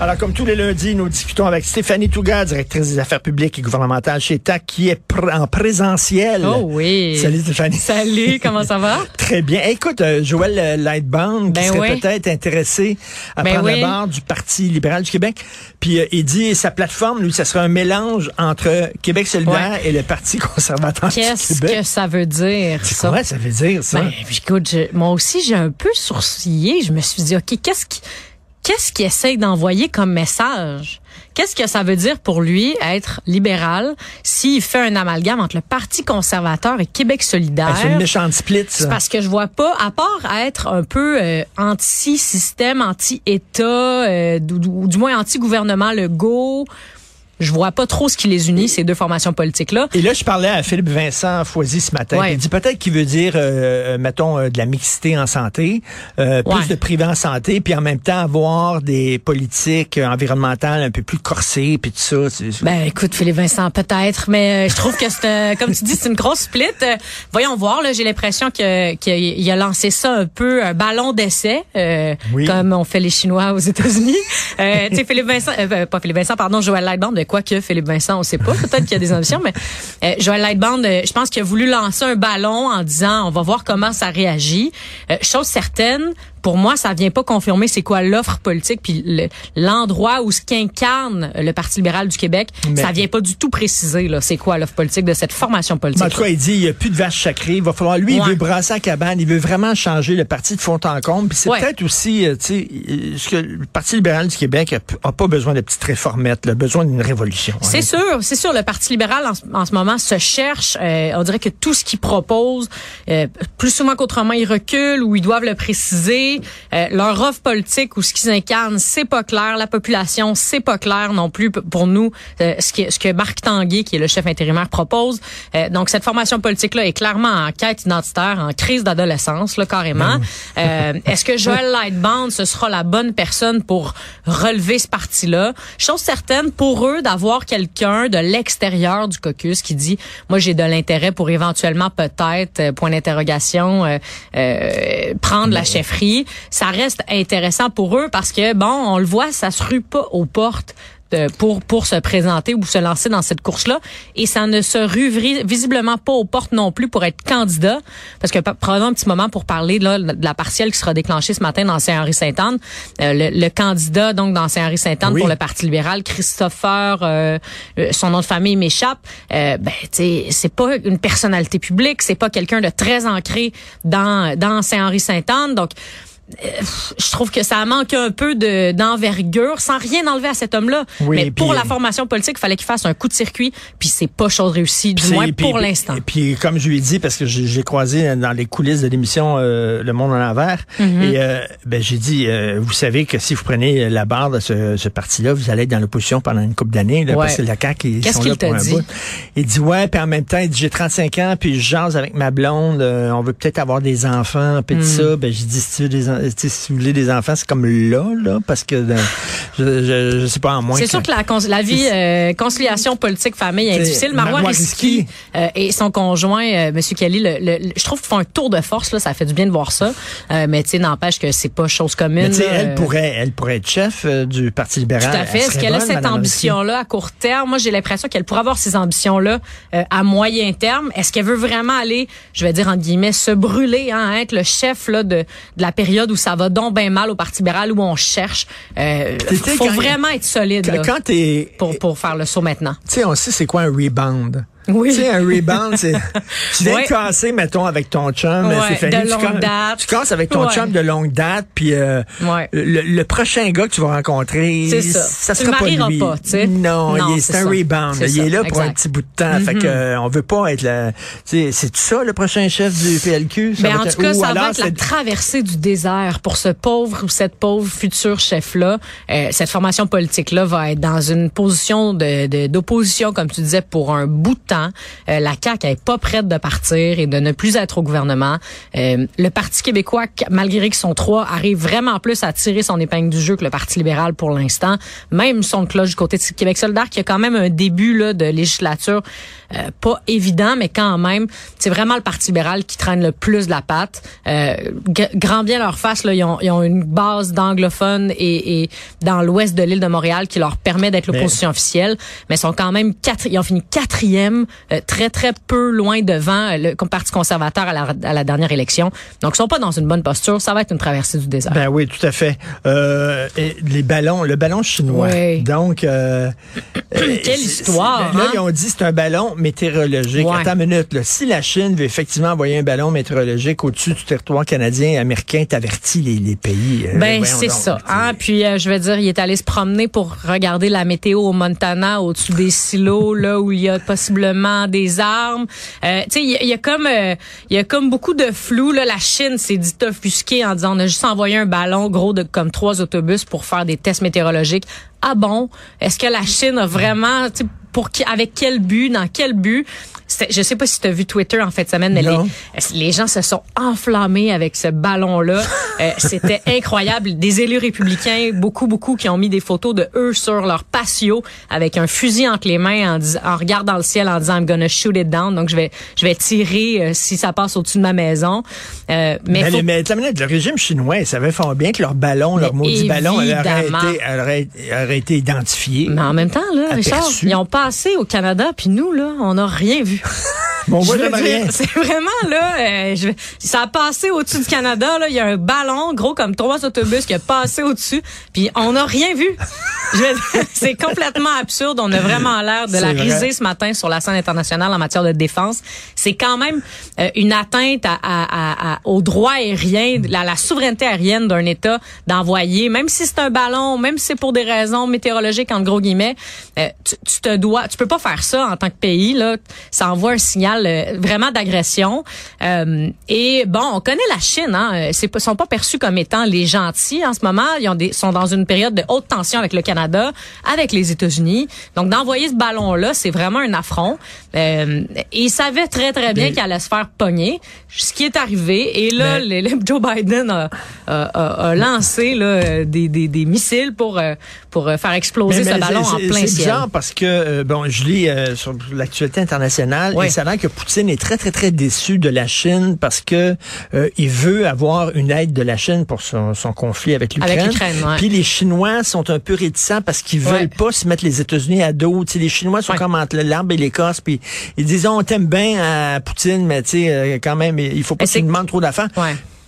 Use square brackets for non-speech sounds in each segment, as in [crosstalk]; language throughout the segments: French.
Alors, comme tous les lundis, nous discutons avec Stéphanie Touga, directrice des affaires publiques et gouvernementales chez TAC, qui est pr- en présentiel. Oh oui. Salut Stéphanie. Salut, comment ça va? [laughs] Très bien. Écoute, euh, Joël euh, Lightbound, qui Ben serait oui. peut-être intéressé à Ben prendre oui. la barre du Parti libéral du Québec. Puis euh, il dit, sa plateforme, lui, ça serait un mélange entre Québec solidaire et le Parti [laughs] conservateur du Qu'est-ce Québec. que ça veut dire, C'est ça? quoi ça veut dire, ça? Ben, écoute, je- moi aussi, j'ai un peu sourcillé. Je me suis dit, OK, qu'est-ce qui, qu'est-ce qu'il essaye d'envoyer comme message? Qu'est-ce que ça veut dire pour lui être libéral s'il fait un amalgame entre le Parti conservateur et Québec solidaire? C'est une méchante split, C'est ça. parce que je vois pas, à part être un peu euh, anti-système, anti-État, euh, ou, ou du moins anti-gouvernement Legault, je vois pas trop ce qui les unit, ces deux formations politiques-là. Et là, je parlais à Philippe Vincent Foisy ce matin. Ouais. Il dit peut-être qu'il veut dire, euh, mettons, euh, de la mixité en santé, euh, plus de privé en santé, puis en même temps avoir des politiques euh, environnementales un peu plus corsées, puis tout ça. Ben écoute, Philippe Vincent, peut-être, mais euh, je trouve que c'est, euh, comme tu dis, c'est une grosse split. Euh, voyons voir, là, j'ai l'impression que qu'il a lancé ça un peu un ballon d'essai, euh, Oui. comme on fait les Chinois aux États-Unis. Euh, tu sais, Philippe Vincent, euh, pas Philippe Vincent, pardon, Joël Lightband, de quoi que Philippe Vincent, on sait pas, peut-être qu'il y a des ambitions, mais euh, Joël Lightband, euh, je pense qu'il a voulu lancer un ballon en disant, on va voir comment ça réagit. Euh, chose certaine, pour moi, ça vient pas confirmer c'est quoi l'offre politique puis le- l'endroit où ce qu'incarne le Parti libéral du Québec. Mais- Ça vient pas du tout préciser là, c'est quoi l'offre politique de cette formation politique. Mais en tout cas, il dit il n'y a plus de vaches sacrées. Il va falloir. Lui, il veut brasser la cabane. Il veut vraiment changer le parti de fond en comble. Puis c'est Ouais. peut-être aussi, euh, tu sais, euh, ce que le Parti libéral du Québec a, a pas besoin de petites réformettes, il a besoin d'une révolution. C'est hein. sûr, c'est sûr. Le Parti libéral en, ce- en ce moment se cherche. euh, on dirait que tout ce qu'il propose, euh, plus souvent qu'autrement, ils reculent ou ils doivent le préciser. Euh, leur offre politique ou ce qu'ils incarnent, c'est pas clair. La population, c'est pas clair non plus pour nous. euh, ce, qui, ce que Marc Tanguay, qui est le chef intérimaire, propose. Euh, donc cette formation politique-là est clairement en quête identitaire, en crise d'adolescence, là carrément. Euh, Est-ce que Joël [laughs] Lightbound, ce sera la bonne personne pour relever ce parti-là? Chose certaine pour eux d'avoir quelqu'un de l'extérieur du caucus qui dit, moi j'ai de l'intérêt pour éventuellement peut-être euh, point d'interrogation euh, euh, prendre la chefferie. Ça reste intéressant pour eux parce que bon, on le voit, ça se rue pas aux portes de- pour pour se présenter ou se lancer dans cette course-là. Et ça ne se rue visiblement pas aux portes non plus pour être candidat. Parce que prenons un petit moment pour parler là, de la partielle qui sera déclenchée ce matin dans Saint-Henri-Sainte-Anne. Euh, le, le candidat donc dans Saint-Henri-Sainte-Anne Oui. pour le Parti libéral Christopher euh, euh, son nom de famille m'échappe. Euh, ben tu sais c'est pas une personnalité publique c'est pas quelqu'un de très ancré dans dans Saint-Henri-Sainte-Anne. Donc je trouve que ça manque un peu de d'envergure, sans rien enlever à cet homme-là. Oui, Mais pour la formation politique, il fallait qu'il fasse un coup de circuit, puis c'est pas chose réussie, du moins pour l'instant. Et puis, comme je lui ai dit, parce que j'ai croisé dans les coulisses de l'émission euh, Le Monde en l'envers, Mm-hmm. et euh, ben, j'ai dit, euh, vous savez que si vous prenez la barre de ce, ce parti-là, vous allez être dans l'opposition pendant une couple d'années, Ouais. parce que la CAQ, ils Qu'est-ce qu'il là t'a dit? bout. Il dit, ouais, puis en même temps, il dit, j'ai 35 ans, puis je jase avec ma blonde, on veut peut-être avoir des enfants, puis Mm. tout ça. Ben, j'ai dit, si tu veux des, en- tu sais, si vous voulez des enfants, c'est comme là, là, parce que je, je, je sais pas, en moins C'est sûr que la, vie, euh, conciliation politique-famille est C'est difficile. Marois Risky euh, et son conjoint, euh, Monsieur Kelly, le, le- le- je trouve qu'ils font un tour de force. Là, ça fait du bien de voir ça. Euh, mais tu sais, n'empêche que c'est pas chose commune. Mais là, elle euh, pourrait, elle pourrait être chef du Parti libéral. Tout à fait. Est-ce qu'elle a cette Risky? ambition-là à court terme? Moi, j'ai l'impression qu'elle pourrait avoir ces ambitions-là euh, à moyen terme. Est-ce qu'elle veut vraiment aller, je vais dire en guillemets, se brûler, hein, être le chef là, de, de la période où ça va donc bien mal au Parti libéral, où on cherche? Euh, faut quand- vraiment être solide Quand, là, quand pour, pour faire le saut maintenant. tu sais, on sait c'est quoi un rebound. Oui. Tu sais, un rebound, c'est. [laughs] Tu viens Ouais. de casser, mettons, avec ton chum. Ouais, c'est fini. de tu, casses, date. tu casses avec ton Ouais. chum de longue date, puis euh, le, le prochain gars que tu vas rencontrer, ça. Tu sera le pas lui. pas, tu sais. Non, Non, c'est un ça. rebound. Il ça, est là pour un. Mm-hmm. petit bout de temps. Fait que euh, on veut pas être tu sais, C'est tout ça le prochain chef du PLQ. Ça Mais va en tout cas, ça va être la traversée du désert pour ce pauvre ou cette pauvre futur chef-là. Euh, cette formation politique-là va être dans une position d'opposition, comme tu disais, pour un bout de temps. Euh, la CAQ est pas prête de partir et de ne plus être au gouvernement. Euh, le Parti québécois, qu- malgré qu'ils sont trois, arrive vraiment plus à tirer son épingle du jeu que le Parti libéral pour l'instant. Même son cloche du côté de Québec solidaire, qui a quand même un début là, de législature euh, pas évident, mais quand même, c'est vraiment le Parti libéral qui traîne le plus de la patte. Euh, grand bien leur face, là, ils, ont, ils ont une base d'anglophones et, et dans l'ouest de l'île de Montréal qui leur permet d'être l'opposition officielle, mais ils sont quand même quatre, ils ont fini quatrième, euh, très très peu loin devant euh, le Parti conservateur à la, à la dernière élection. Donc ils sont pas dans une bonne posture. Ça va être une traversée du désert. Ben oui, tout à fait. Euh, et les ballons, le ballon chinois. Oui. Donc, euh, [coughs] Quelle histoire, Là, hein? ils ont dit c'est un ballon météorologique. Ouais. Attends une minute. Là. Si la Chine veut effectivement envoyer un ballon météorologique au-dessus du territoire canadien et américain, t'avertis les, les pays. Ben c'est ça. Hein? Puis je veux dire, il est allé se promener pour regarder la météo au Montana, au-dessus des silos, là où il y a possiblement des armes. Euh, tu il y, a- comme euh, il y a comme beaucoup de flou. Là, la Chine s'est dit offusquée en disant on a juste envoyé un ballon gros de comme trois autobus pour faire des tests météorologiques. Ah bon? Est-ce que la Chine a vraiment pour qui, avec quel but, dans quel but? Je sais pas si tu as vu Twitter en fin de semaine, mais les, les gens se sont enflammés avec ce ballon-là. [laughs] Euh, C'était incroyable. Des élus républicains, beaucoup, beaucoup, qui ont mis des photos de eux sur leur patio avec un fusil entre les mains en, en regardant le ciel en disant I'm gonna shoot it down. Donc je vais, je vais tirer euh, si ça passe au-dessus de ma maison. Euh, mais Mais, faut- mais le régime chinois, il savait fort bien que leur ballon, leur maudit ballon, aurait, été, aurait, été identifié. mais en même temps, là, Richard, ils ont passé au Canada, puis nous, là, on n'a rien vu. [laughs] Bon, on voit Je veux jamais dire, rien. [laughs] C'est vraiment là, euh, je- ça a passé au-dessus du Canada. Là, il y a un ballon gros comme trois autobus qui a passé au-dessus, puis on n'a rien vu. [laughs] C'est complètement absurde. On a vraiment l'air de la vrai. riser ce matin sur la scène internationale en matière de défense. C'est quand même euh, une atteinte à, à, à- à- au droit aérien, la, la souveraineté aérienne d'un État d'envoyer, même si c'est un ballon, même si c'est pour des raisons météorologiques en gros guillemets, euh, tu, tu te dois, tu peux pas faire ça en tant que pays là. Ça envoie un signal euh, vraiment d'agression. Euh, et bon, on connaît la Chine, hein. euh, C'est sont pas perçus comme étant les gentils en ce moment. Ils ont des, sont dans une période de haute tension avec le Canada, avec les États-Unis. Donc d'envoyer ce ballon là, c'est vraiment un affront. Euh, et ils savaient très très bien qu'il allait se faire pogner. Ce qui est arrivé. Et là, Mais- le- le [laughs] Joe Biden a, a- a- a lancé là, euh, des, des, des missiles pour euh, pour euh, faire exploser Mais- ce ballon en plein ciel. Bizarre parce que, euh, bon, je lis euh, sur l'actualité internationale Ouais. et ça a l'air que Poutine est très, très, très déçu de la Chine parce que euh, il veut avoir une aide de la Chine pour son, son conflit avec l'Ukraine. Avec l'Ukraine, ouais. Puis les Chinois sont un peu réticents parce qu'ils veulent Ouais. pas se mettre les États-Unis à dos. Tu sais, les Chinois sont comme entre l'arbre et l'écorce. Puis ils disent, on t'aime bien à Poutine, mais tu sais, euh, quand même, il faut pas nous demandes trop d'affaires.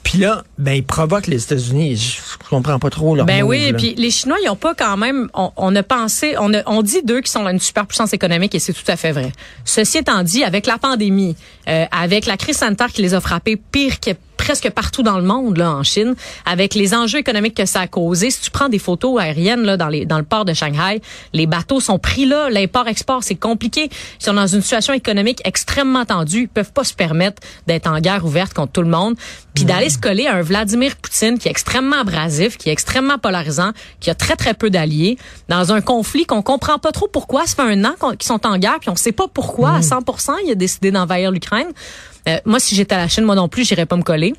Puis là, ben, ils provoquent les États-Unis. Je comprends pas trop leur Ben move, oui, puis les Chinois, ils ont pas quand même, on, on a pensé, on, a, on dit d'eux qu'ils sont une superpuissance économique et c'est tout à fait vrai. Ceci étant dit, avec la pandémie, euh, avec la crise sanitaire qui les a frappés pire que presque partout dans le monde là en Chine avec les enjeux économiques que ça a causé. Si tu prends des photos aériennes là dans les dans le port de Shanghai les bateaux sont pris là. L'import export c'est compliqué. Ils sont dans une situation économique extrêmement tendue. Ils peuvent pas se permettre d'être en guerre ouverte contre tout le monde. Puis d'aller se coller à un Vladimir Poutine qui est extrêmement abrasif qui est extrêmement polarisant qui a très très peu d'alliés dans un conflit qu'on comprend pas trop pourquoi. Ça fait un an qu'ils sont en guerre puis on sait pas pourquoi. À 100% il a décidé d'envahir l'Ukraine euh, moi, si j'étais à la Chine, moi non plus, j'irais pas me coller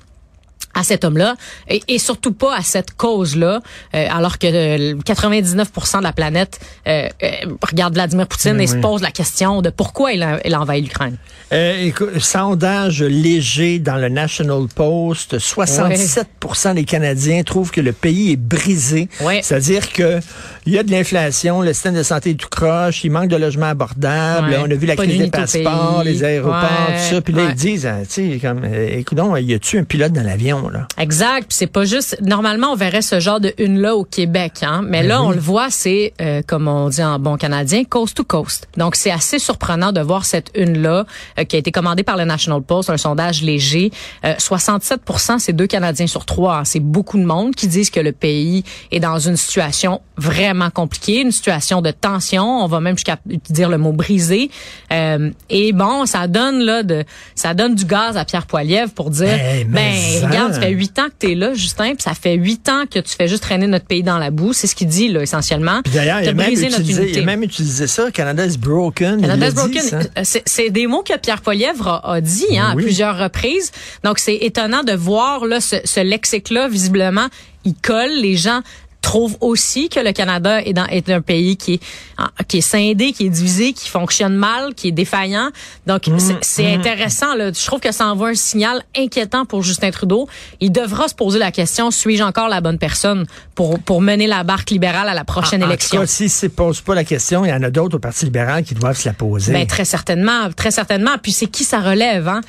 à cet homme-là et, et surtout pas à cette cause-là, euh, alors que euh, 99% de la planète euh, euh, regarde Vladimir Poutine Oui, et se pose la question de pourquoi il a, il a envahi l'Ukraine. Euh, sondage léger dans le National Post, 67% des Canadiens trouvent que le pays est brisé. C'est-à-dire que il y a de l'inflation, le système de santé est tout croche, il manque de logements abordables, on a vu la Pas crise des passeports, les aéroports, tout ça. Puis là, ils disent, euh, tu sais, comme, euh, écoute, y a-tu un pilote dans l'avion? Là. Exact. Puis c'est pas juste. Normalement, on verrait ce genre de une là au Québec, hein. Mais Ben là, oui. on le voit, c'est euh, comme on dit en bon canadien, coast to coast. Donc c'est assez surprenant de voir cette une là qui a été commandée par le National Post, un sondage léger. Euh, 67%, c'est deux Canadiens sur trois. hein. C'est beaucoup de monde qui disent que le pays est dans une situation vraiment compliquée, une situation de tension. On va même jusqu'à dire le mot brisé. Euh, et bon, ça donne là de, ça donne du gaz à Pierre Poilievre pour dire, Hey, ben mais regarde, ça. fait huit ans que t'es là, Justin, puis ça fait huit ans que tu fais juste traîner notre pays dans la boue. C'est ce qu'il dit là essentiellement. D'ailleurs, il a, même utilisé, il a même utilisé ça, Canada is broken. l'a dit, Broken, c'est- c'est des mots que Pierre Poilievre a, a dit hein, Oui. à plusieurs reprises. Donc c'est étonnant de voir là ce, ce lexique-là visiblement, il colle. Les gens trouvent aussi que le Canada est, dans, est un pays qui est en- qui est scindé, qui est divisé, qui fonctionne mal, qui est défaillant. Donc Mmh, c'est- c'est intéressant. Là. Je trouve que ça envoie un signal inquiétant pour Justin Trudeau. Il devra se poser la question suis-je encore la bonne personne pour pour mener la barque libérale à la prochaine En- en élection? tout cas, s'il ne se pose pas la question, il y en a d'autres au Parti libéral qui doivent se la poser. Ben, très certainement, très certainement. Puis c'est qui ça relève, hein?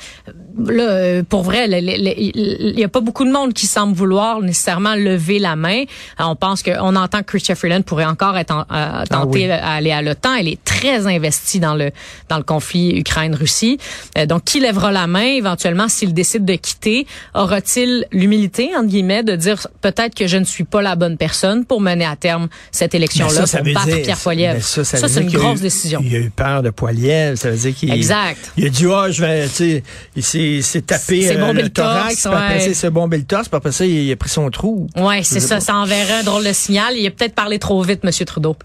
Là, euh, pour vrai, il n'y a pas beaucoup de monde qui semble vouloir nécessairement lever la main. Euh, on pense que, on entend que Chrystia Freeland pourrait encore être en- euh, tenter oui. à aller à l'OTAN. Elle est très investie dans le dans le conflit Ukraine-Russie. Euh, donc, qui lèvera la main éventuellement s'il décide de quitter? Aura-t-il l'humilité entre guillemets de dire peut-être que je ne suis pas la bonne personne pour mener à terme cette élection-là pour battre dire- Pierre Poilievre? ça, ça veut Ça, c'est une grosse eu- décision. Il a eu peur de Poilievre. Ça veut dire qu'il Exact. il a dit, ah, je vais, tu sais, il s'est tapé C'est euh, le le thorax, torse, après ouais. s'est bombé le torse, puis après ça, il, il a pris son trou. Ouais, c'est ça. pas. Ça enverrait un drôle de signal. Il a peut-être parlé trop vite, Monsieur Trudeau.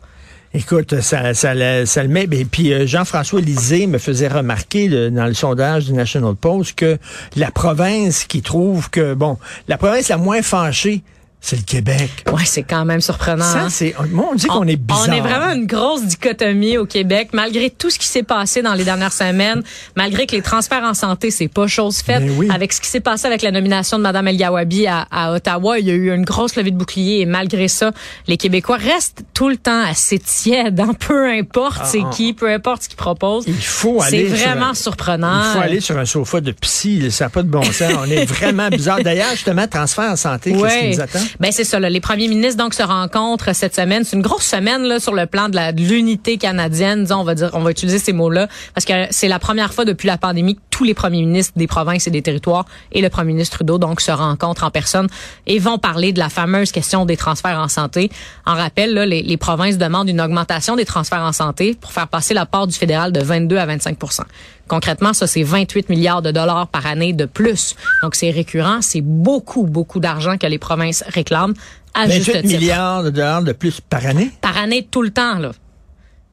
Écoute, ça, ça, le- met. Et puis euh, Jean-François Lisée me faisait remarquer dans le sondage du National Post que la province qui trouve que bon, la province la moins fâchée, c'est le Québec. Ouais, c'est quand même surprenant. Ça, hein. c'est. Moi, on dit qu'on est bizarre. On est vraiment une grosse dichotomie au Québec, malgré tout ce qui s'est passé dans les dernières semaines, malgré que les transferts en santé, c'est pas chose faite. Ben oui. Avec ce qui s'est passé avec la nomination de Mme El Gawabi à, à Ottawa, il y a eu une grosse levée de bouclier et malgré ça, les Québécois restent tout le temps assez tièdes, hein, peu importe c'est qui, peu importe ce qu'ils proposent. Ah, Il faut C'est aller. sur vraiment un- surprenant. Il faut aller sur un sofa de psy. Ça n'a pas de bon sens. On est vraiment bizarre. D'ailleurs, justement, transfert en santé, qu'est-ce qui nous attend? Ben c'est ça. Là. Les premiers ministres donc se rencontrent cette semaine. C'est une grosse semaine là sur le plan de l'unité canadienne. On va dire, on va utiliser ces mots-là parce que c'est la première fois depuis la pandémie que tous les premiers ministres des provinces et des territoires et le premier ministre Trudeau donc se rencontrent en personne et vont parler de la fameuse question des transferts en santé. En rappel, là, les, les provinces demandent une augmentation des transferts en santé pour faire passer la part du fédéral de 22 à 25% Concrètement, ça, c'est 28 milliards de dollars par année de plus. Donc, c'est récurrent. C'est beaucoup, beaucoup d'argent que les provinces réclament à juste 28 titre. milliards de dollars de plus par année? Par année, tout le temps, là.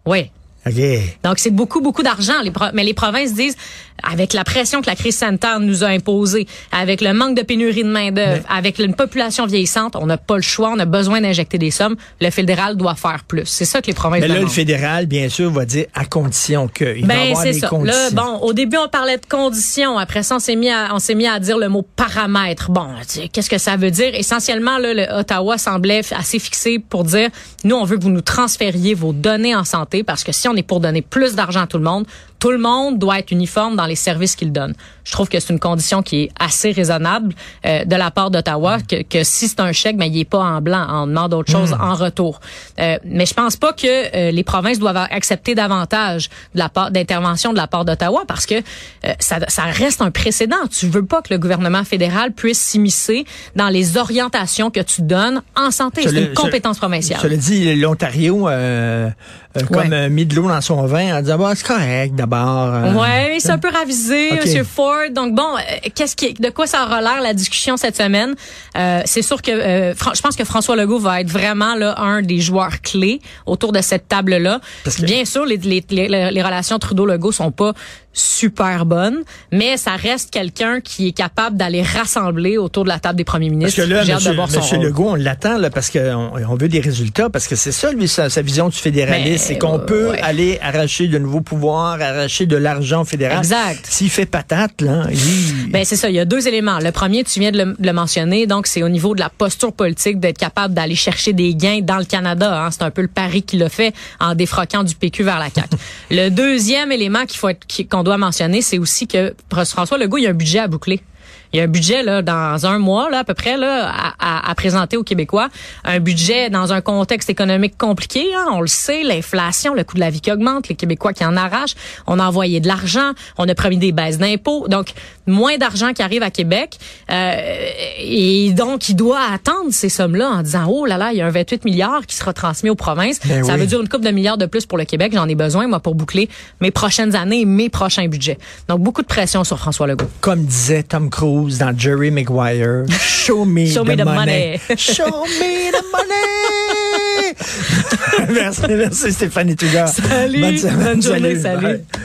Oui. OK. Donc, c'est beaucoup, beaucoup d'argent. Les Mais les provinces disent, avec la pression que la crise sanitaire nous a imposée, avec le manque de pénurie de main-d'œuvre, avec une population vieillissante, on n'a pas le choix, on a besoin d'injecter des sommes. Le fédéral doit faire plus. C'est ça que les provinces Mais là, le fédéral, bien sûr, va dire à condition que. Il va Ben avoir c'est des ça. conditions. Là, bon, au début on parlait de conditions. Après ça, on s'est mis à, on s'est mis à dire le mot paramètre. Bon, qu'est-ce que ça veut dire? Essentiellement, là, le Ottawa semblait assez fixé pour dire, nous, on veut que vous nous transfériez vos données en santé parce que si on est pour donner plus d'argent à tout le monde, tout le monde doit être uniforme dans les services qu'il donne. Je trouve que c'est une condition qui est assez raisonnable euh, de la part d'Ottawa que, que si c'est un chèque, ben il est pas en blanc, on demande autre chose en retour. Euh, mais je pense pas que euh, les provinces doivent accepter davantage de la part d'intervention de la part d'Ottawa parce que euh, ça, ça reste un précédent. Tu veux pas que le gouvernement fédéral puisse s'immiscer dans les orientations que tu donnes en santé. C'est une compétence provinciale. Cela dit, l'Ontario euh, euh, comme euh, mis de l'eau dans son vin en disant bah, c'est correct d'abord. euh. Ouais, c'est un peu ravisé. Monsieur Ford. Donc bon, euh, qu'est-ce qui, de quoi ça aura l'air la discussion cette semaine? Euh, C'est sûr que euh, je pense que François Legault va être vraiment là un des joueurs clés autour de cette table-là. Parce que- Bien sûr, les, les, les, les relations Trudeau-Legault sont pas super bonnes, mais ça reste quelqu'un qui est capable d'aller rassembler autour de la table des premiers Parce ministres. que là, monsieur, monsieur. Legault, on l'attend là, parce qu'on on veut des résultats, parce que c'est ça, lui, sa, sa vision du fédéralisme, c'est qu'on euh, peut ouais. aller arracher de nouveaux pouvoirs, arracher de l'argent fédéral. Exact. S'il fait patate, là, il... Ben c'est ça, il y a deux éléments. Le premier, tu viens de le, de le mentionner, donc c'est au niveau de la posture politique d'être capable d'aller chercher des gains dans le Canada. hein. C'est un peu le pari qu'il a fait en défroquant du PQ vers la CAQ. [laughs] le deuxième élément qu'il faut qu'on doit mentionner, c'est aussi que François Legault, il y a un budget à boucler. Il y a un budget là dans un mois là à peu près là à, à, à présenter aux Québécois, un budget dans un contexte économique compliqué. Hein, on le sait, l'inflation, le coût de la vie qui augmente, les Québécois qui en arrachent. On a envoyé de l'argent, on a promis des baisses d'impôts, donc moins d'argent qui arrive à Québec euh, et donc il doit attendre ces sommes-là en disant oh là là il y a un 28 milliards qui sera transmis aux provinces. Ben ça oui. veut dire une coupe de milliards de plus pour le Québec. J'en ai besoin moi pour boucler mes prochaines années, mes prochains budgets. Donc beaucoup de pression sur François Legault. Comme disait Tom Cruise dans Jerry Maguire, show me, Show the, me the money. money. [laughs] show me the money. [laughs] merci, merci Stéphanie Touga. Salut, bonne journée, salut. Bye.